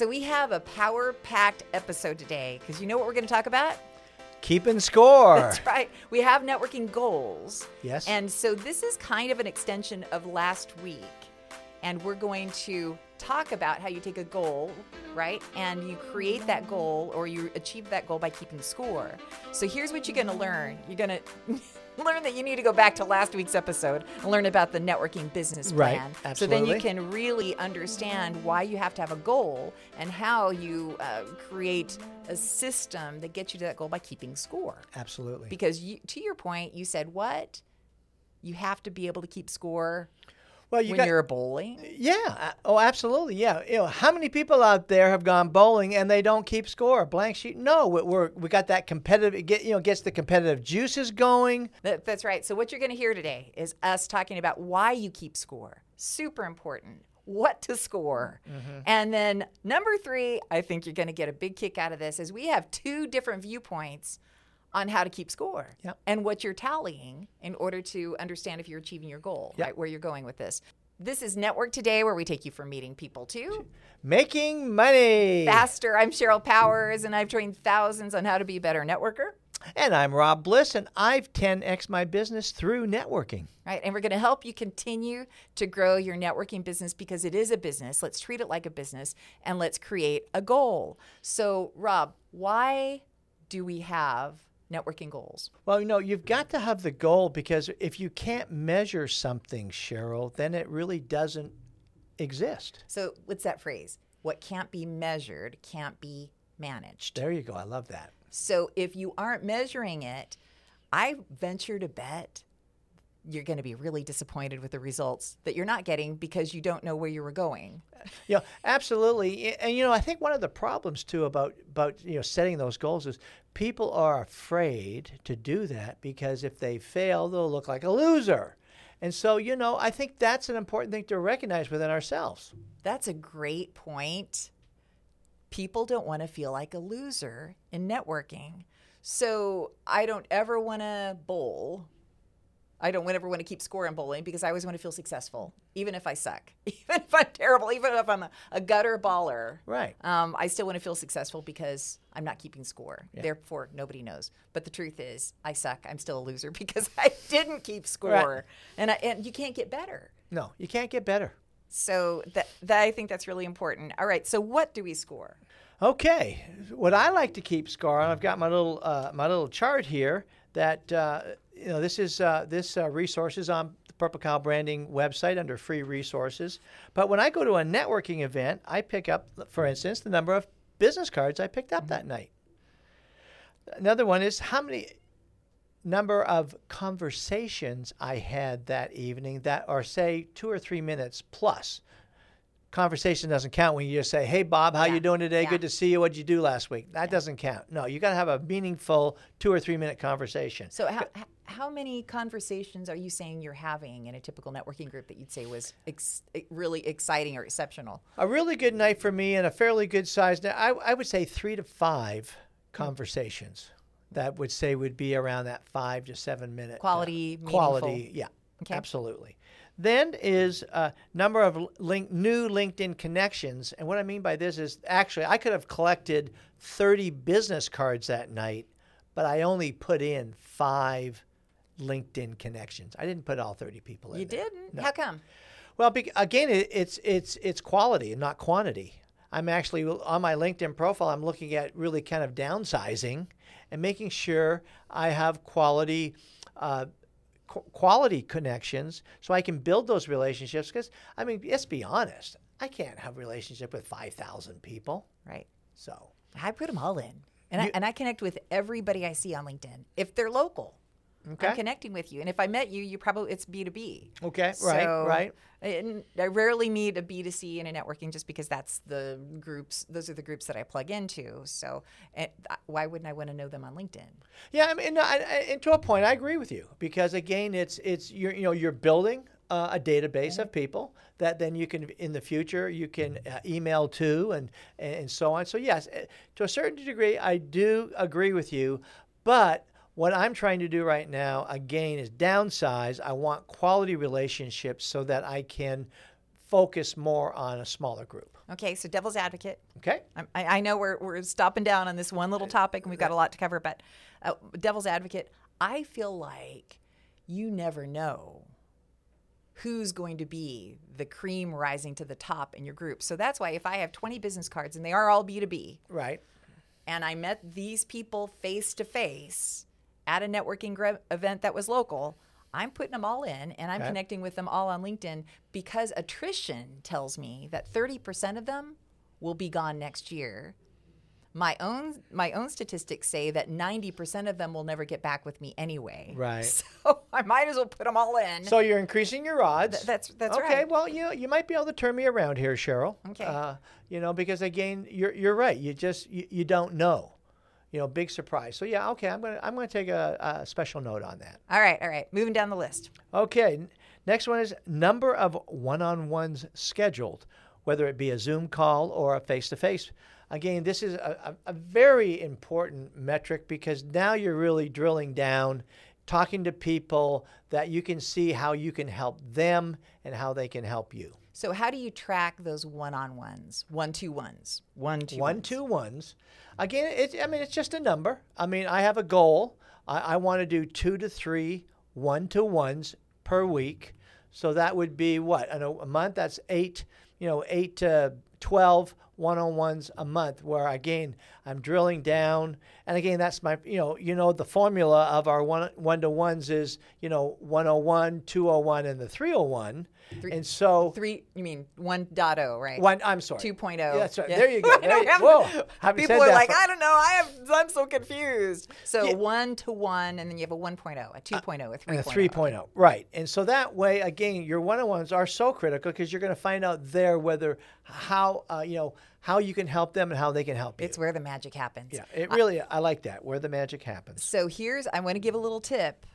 so we have a power packed episode today because you know what we're going to talk about? Keeping score. That's right. We have networking goals. Yes. And so this is kind of an extension of last week. And we're going to talk about how you take a goal, right? And you create that goal or you achieve that goal by keeping score. So here's what you're going to learn. You're going to learn that you need to go back to last week's episode and learn about the networking business plan. Right, plan. So then you can really understand why you have to have a goal and how you uh, create a system that gets you to that goal by keeping score Absolutely. because you, to your point, you said what? You have to be able to keep score well, you when got you're bowling. Yeah. uh, Oh, absolutely. Yeah. You know, how many people out there have gone bowling and they don't keep score? Blank sheet? No. we- We're we got that competitive. Get you know gets the competitive juices going. That, that's right. So what you're going to hear today is us talking about why you keep score. Super important. What to score. And then number three, I think you're going to get a big kick out of this, is we have two different viewpoints on how to keep score Yep. and what you're tallying in order to understand if you're achieving your goal, Yep. right? Where you're going with this. This is Network Today, where we take you from meeting people to Making money. faster. I'm Sheryl Powers, and I've trained thousands on how to be a better networker. And I'm Rob Bliss, and I've 10x my business through networking. Right. And we're going to help you continue to grow your networking business because it is a business. Let's treat it like a business and let's create a goal. So, Rob, why do we have networking goals? Well, you know, you've got to have the goal because if you can't measure something, Sheryl, then it really doesn't exist. So, what's that phrase? What can't be measured can't be managed. There you go. I love that. So, if you aren't measuring it, I venture to bet you're going to be really disappointed with the results that you're not getting because you don't know where you were going. Yeah, absolutely. And you know, I think one of the problems too about about you know setting those goals is people are afraid to do that because if they fail, they'll look like a loser. And so, you know, I think that's an important thing to recognize within ourselves. That's a great point. People don't want to feel like a loser in networking. So I don't ever want to bowl. I don't ever want to keep score in bowling because I always want to feel successful, even if I suck, even if I'm terrible, even if I'm a, a gutter baller. Right. Um, I still want to feel successful because I'm not keeping score. Therefore, nobody knows. But the truth is, I suck. I'm still a loser because I didn't keep score, and I, and you can't get better. No, you can't get better. So that, that I think that's really important. All right. So what do we score? Okay, what I like to keep score on, I've got my little uh, my little chart here. That uh, you know, this is uh, this uh, resource is on the Purple Cow Branding website under free resources. But when I go to a networking event, I pick up, for instance, the number of business cards I picked up that night. Another one is how many number of conversations I had that evening that are say two or three minutes plus. Conversation doesn't count when you just say, "Hey Bob, how Yeah, you doing today? yeah. Good to see you. What'd you do last week?" That doesn't count. No, you got to have a meaningful two or three minute conversation. So how, how many conversations are you saying you're having in a typical networking group that you'd say was ex- really exciting or exceptional? A really good night for me and a fairly good size. I, I would say three to five conversations. That would say would be around that five to seven minute uh, Quality, quality. Yeah, Okay. absolutely. Then is uh, number of link, new LinkedIn connections, and what I mean by this is actually I could have collected thirty business cards that night, but I only put in five LinkedIn connections. I didn't put all thirty people in. You there. didn't? How come? Well, bec- again, it, it's it's it's quality and not quantity. I'm actually on my LinkedIn profile. I'm looking at really kind of downsizing and making sure I have quality. Uh, qu- quality connections so I can build those relationships because I mean let's be honest I can't have a relationship with 5,000 people Right. so I put them all in. And, I, and I connect with everybody I see on LinkedIn. If they're local, Okay. I'm connecting with you. And if I met you, you probably, it's B2B. okay right So, right And I rarely meet a B2C in a networking just because that's the groups, those are the groups that I plug into. So and th- why wouldn't I want to know them on LinkedIn? Yeah, I mean, no, I, I, and to a point, I agree with you because again, it's it's you're you know you're building uh, a database of people that then you can in the future you can uh, email to and and so on. So yes, eh, to a certain degree, I do agree with you, but what I'm trying to do right now again is downsize. I want quality relationships so that I can focus more on a smaller group. Okay, so devil's advocate. Okay. I, I know we're, we're stopping down on this one little topic and we've got a lot to cover, but uh, devil's advocate, I feel like you never know who's going to be the cream rising to the top in your group. So that's why if I have 20 business cards and they are all B2B, Right. and I met these people face to face at a networking gre- event that was local, I'm putting them all in and I'm Okay. connecting with them all on LinkedIn because attrition tells me that 30% of them will be gone next year. My own my own statistics say that 90% of them will never get back with me anyway. Right. So I might as well put them all in. So you're increasing your odds. Th- that's- that's okay. right. Okay, well, you you might be able to turn me around here, Sheryl. Okay. Uh, you know, because again, you're you're right. You just you, you don't know. You know, big surprise. So yeah, okay. I'm gonna I'm gonna take a, a special note on that. all right, all right. Moving down the list. Okay. n- Next one is number of one-on-ones scheduled, whether it be a Zoom call or a face-to-face. Again, this is a, a very important metric because now you're really drilling down, talking to people that you can see how you can help them and how they can help you. So how do you track those one-on-ones, one-two-ones, one-two? One, two ones. Again, it, I mean, it's just a number. I mean, I have a goal. I, I want to do two to three one to ones per week. So that would be what? In a, a month, that's eight, you know, eight to 12 one on ones a month, where again, I'm drilling down. And again, that's my, you know, you know, the formula of our one one to ones is, you know, 101, 201, and the 301. Three- and so, Three, you mean one dot oh, right? one, I'm sorry. 2.0. Yeah, that's right. Yeah. There you go. There you- have- whoa. People are like, for- I don't know. I have. I'm so confused. So Yeah. one to one, and then you have a 1.0, a 2.0, a 3.0. and a 3.0 right and so that way again your one-on-ones are so critical because you're going to find out there whether how uh, you know how you can help them and how they can help you It's where the magic happens. yeah it really i like that where the magic happens So here's. I want to give a little tip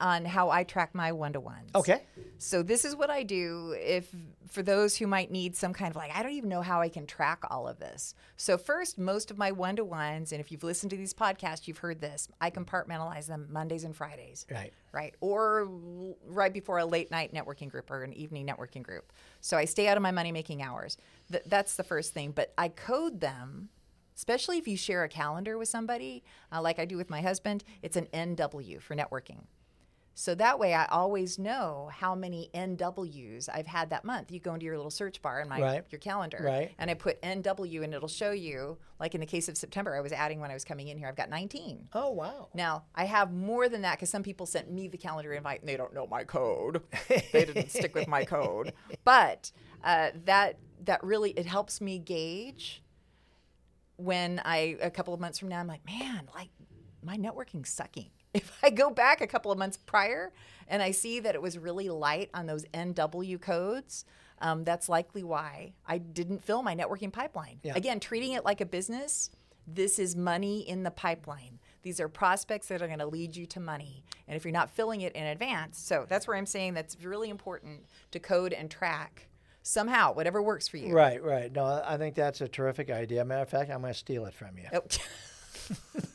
on how I track my one to ones. okay So this is what I do if for those who might need some kind of like I don't even know how I can track all of this. So first, most of my one-to-ones and if you've listened to these podcasts, you've heard this. I compartmentalize them Mondays and Fridays. right Right. Or right before a late night networking group or an evening networking group. So I stay out of my money making hours. Th- that's the first thing, but I code them especially if you share a calendar with somebody, uh, like I do with my husband, it's an NW for networking. So that way I always know how many NWs I've had that month. You go into your little search bar in my Right. your calendar Right. and I put NW and it'll show you like in the case of September I was adding when I was coming in here I've got 19. oh wow Now, I have more than that because some people sent me the calendar invite and they don't know my code. they didn't stick with my code. But uh, that that really it helps me gauge when I a couple of months from now I'm like, man, like my networking's sucking. If I go back a couple of months prior and I see that it was really light on those NW codes, um, that's likely why I didn't fill my networking pipeline. Yeah. Again, treating it like a business, this is money in the pipeline. These are prospects that are going to lead you to money. And if you're not filling it in advance, so that's where I'm saying that's really important to code and track somehow, whatever works for you. right right no i think that's a terrific idea matter of fact i'm going to steal it from you Oh.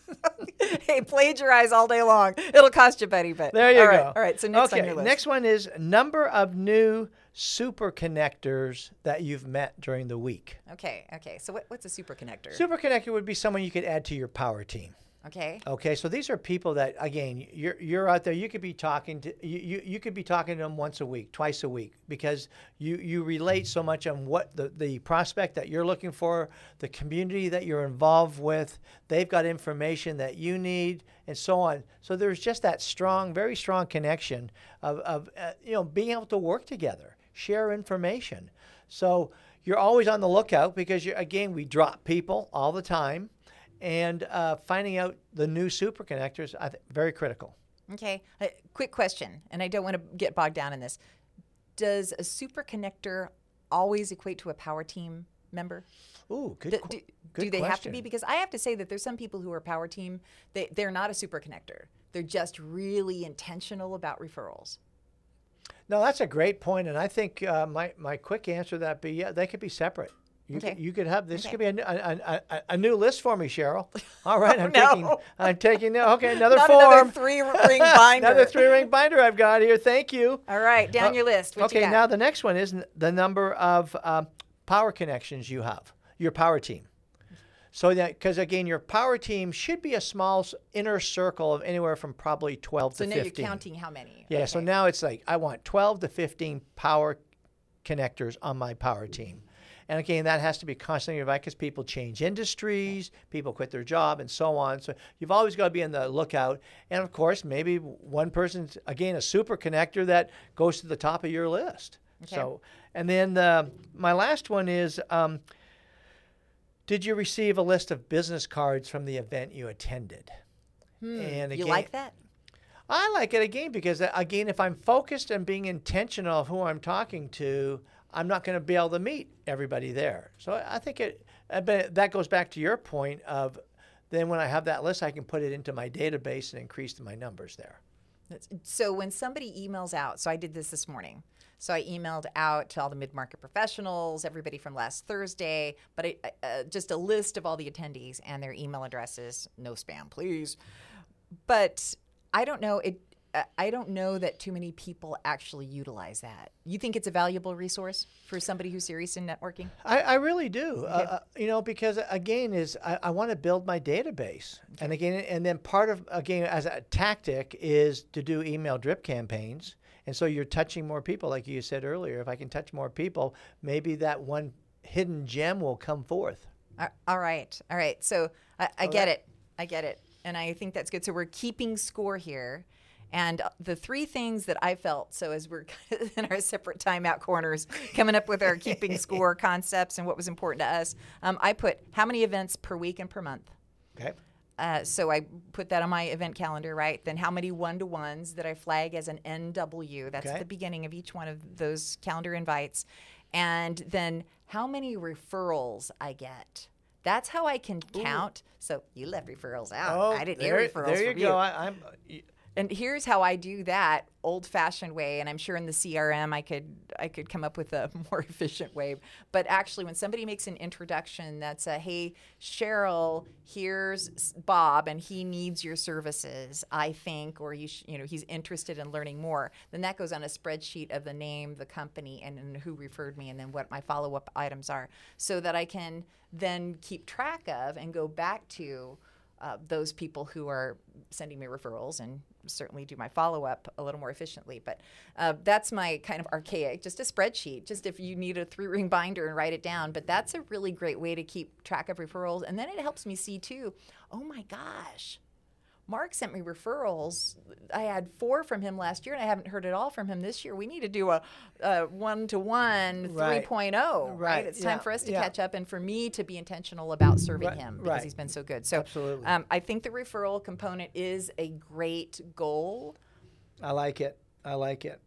hey, plagiarize all day long. It'll cost you, Betty, but there you all go right, All right, so next okay on your list. next one is number of new super connectors that you've met during the week Okay, okay. So what, what's a super connector? super connector would be someone you could add to your power team okay. Okay, so these are people that again you're you're out there. You could be talking to you, you, you could be talking to them once a week, twice a week, because you you relate so much on what the the prospect that you're looking for, the community that you're involved with. They've got information that you need, and so on. So there's just that strong, very strong connection of of uh, you know being able to work together, share information. So you're always on the lookout because again we drop people all the time and uh, finding out the new super connectors, I think, very critical. Okay. A quick question, and I don't want to get bogged down in this. Does a super connector always equate to a power team member? Ooh, good. Do, do, good do they have to be? Because I have to say that there's some people who are power team. They they're not a super connector. They're just really intentional about referrals. No, that's a great point, and I think uh, my my quick answer to that be yeah, they could be separate. You, Okay. could, you could have this Okay. could be a, a- a- a- new list for me, Sheryl. All right, I'm no. taking I'm taking okay another Not form, another three ring binder. another three ring binder I've got here. Thank you. All right, down Uh, your list. What okay, got? now the next one is the number of um, power connections you have, your power team. So that because again, your power team should be a small inner circle of anywhere from probably 12 So to now 15. you're counting how many? Yeah, so now it's like I want 12 to 15 power connectors on my power team. And again, that has to be constantly revised because people change industries, people quit their job, and so on. So you've always got to be on the lookout. And of course, maybe one person's, again, a super connector that goes to the top of your list. Okay. So, and then the, my last one is um, Did you receive a list of business cards from the event you attended? And Hmm. you like that? I like it again because uh, again, if I'm focused and being intentional of who I'm talking to, I'm not going to be able to meet everybody there. So I think it. I bet that goes back to your point of then when I have that list, I can put it into my database and increase my numbers there. So when somebody emails out, so I did this this morning. So I emailed out to all the mid-market professionals, everybody from last Thursday, but I, uh, just a list of all the attendees and their email addresses. No spam, please. But I don't know it. Uh, I don't know that too many people actually utilize that. You think it's a valuable resource for somebody who's serious in networking? I, I really do. Uh, uh, you know, because again, is I, I want to build my database, and again, and then part of again as a tactic is to do email drip campaigns, and so you're touching more people, like you said earlier. If I can touch more people, maybe that one hidden gem will come forth. Uh, All right. All right. So I, I get it. I get it. And I think that's good. So we're keeping score here. And uh, the three things that I felt, so as we're in our separate timeout corners, coming up with our keeping score concepts and what was important to us, um, I put how many events per week and per month. Okay. Uh, so I put that on my event calendar, right? Then how many one to ones that I flag as an NW? That's Okay. the beginning of each one of those calendar invites. And then how many referrals I get. That's how I can count. So you left referrals out. I didn't Oh, there, hear referrals there you from go. I, I'm. And here's how I do that old-fashioned way and I'm sure in the CRM I could I could come up with a more efficient way. But actually when somebody makes an introduction that's a hey Sheryl here's Bob and he needs your services I think or you sh- you know he's interested in learning more then that goes on a spreadsheet of the name the company and, then who referred me and then what my follow-up items are so that I can then keep track of and go back to uh, those people who are sending me referrals and certainly do my follow up a little more efficiently. But uh, that's my kind of archaic, just a spreadsheet, just if you need a three ring binder and write it down. But that's a really great way to keep track of referrals. And then it helps me see too, oh my gosh. Mark sent me referrals. I had four from him last year, and I haven't heard at all from him this year. We need to do a, a one-to-one Right. 3.0, right? Right, It's time yeah, for us to yeah. catch up and for me to be intentional about serving Right, him because right. he's been so good. So Absolutely. um, I think the referral component is a great goal I like it. I like it.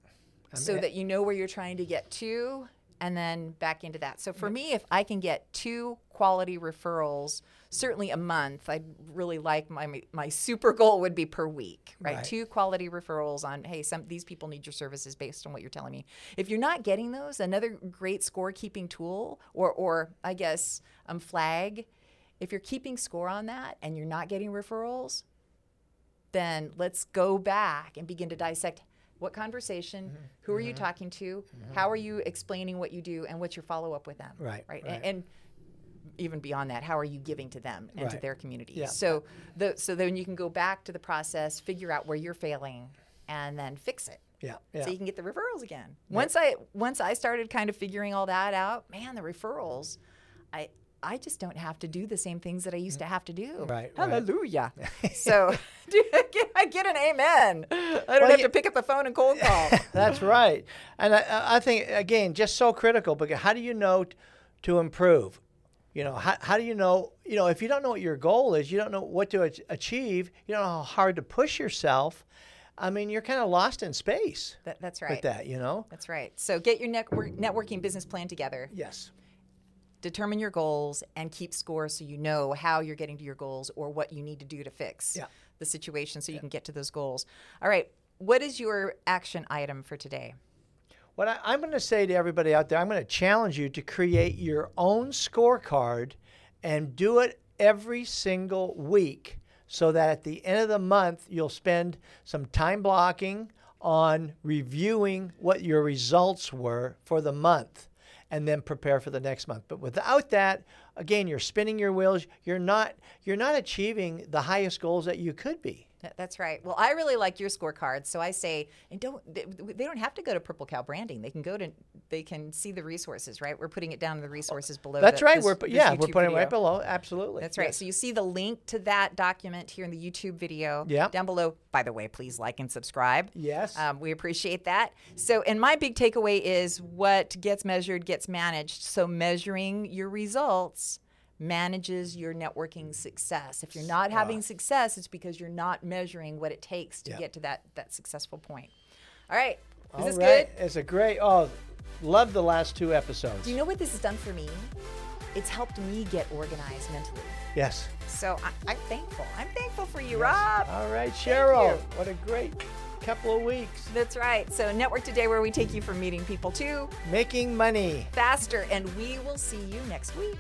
I'm so that you know where you're trying to get to and then back into that. So for me, if I can get two quality referrals, certainly a month, I'd really like my my super goal would be per week, right? Right. Two quality referrals on hey, some these people need your services based on what you're telling me. If you're not getting those, another great scorekeeping tool or or I guess um, flag, if you're keeping score on that and you're not getting referrals, then let's go back and begin to dissect what conversation, Mm-hmm. who are you talking to, how are you explaining what you do, and what's your follow up with them. Right, Right. right. And, and even beyond that, how are you giving to them and to their community? Yeah. So the so then you can go back to the process, figure out where you're failing, and then fix it. yeah, yeah. So you can get the referrals again. Once I once I started kind of figuring all that out, man, the referrals, I I just don't have to do the same things that I used to have to do. Right, right. Hallelujah. so do I get, I get an amen. I don't Well, have yeah. to pick up the phone and cold call. That's right. And I- I, think, again, just so critical because how do you know t- to improve? You know, how, how do you know, you know, if you don't know what your goal is, you don't know what to achieve, you don't know how hard to push yourself. I mean, you're kind of lost in space That, that's with right. that, you know? That's right. So get your network, networking business plan together. Yes. Determine your goals and keep score so you know how you're getting to your goals or what you need to do to fix Yeah. the situation so you can get to those goals. All right, what is your action item for today? What I, I'm going to say to everybody out there, I'm going to challenge you to create your own scorecard and do it every single week so that at the end of the month, you'll spend some time blocking on reviewing what your results were for the month. And then prepare for the next month. But without that, again, you're spinning your wheels. You're not you're not achieving the highest goals that you could be. That's right. Well, I really like your scorecards, so I say, and don't they, they don't have to go to Purple Cow Branding. They can go to they can see the resources. Right, we're putting it down in the resources below. That's the, right. this- we're yeah, we're putting it right below. Absolutely. That's right. Yes. So you see the link to that document here in the YouTube video Yeah. down below. By the way, please like and subscribe. Yes. Um, we appreciate that. So, and my big takeaway is what gets measured gets managed. So, measuring your results manages your networking success. If you're not having success, it's because you're not measuring what it takes to Yeah. get to that that successful point. All right. Is All this right. good? It's a great. Oh, love the last two episodes. Do you know what this has done for me? It's helped me get organized mentally. yes. So I, I'm thankful. I'm thankful for you, Rob. All right, Sheryl. What a great couple of weeks. That's right. So Network Today, where we take you from meeting people to Making money. faster, and we will see you next week.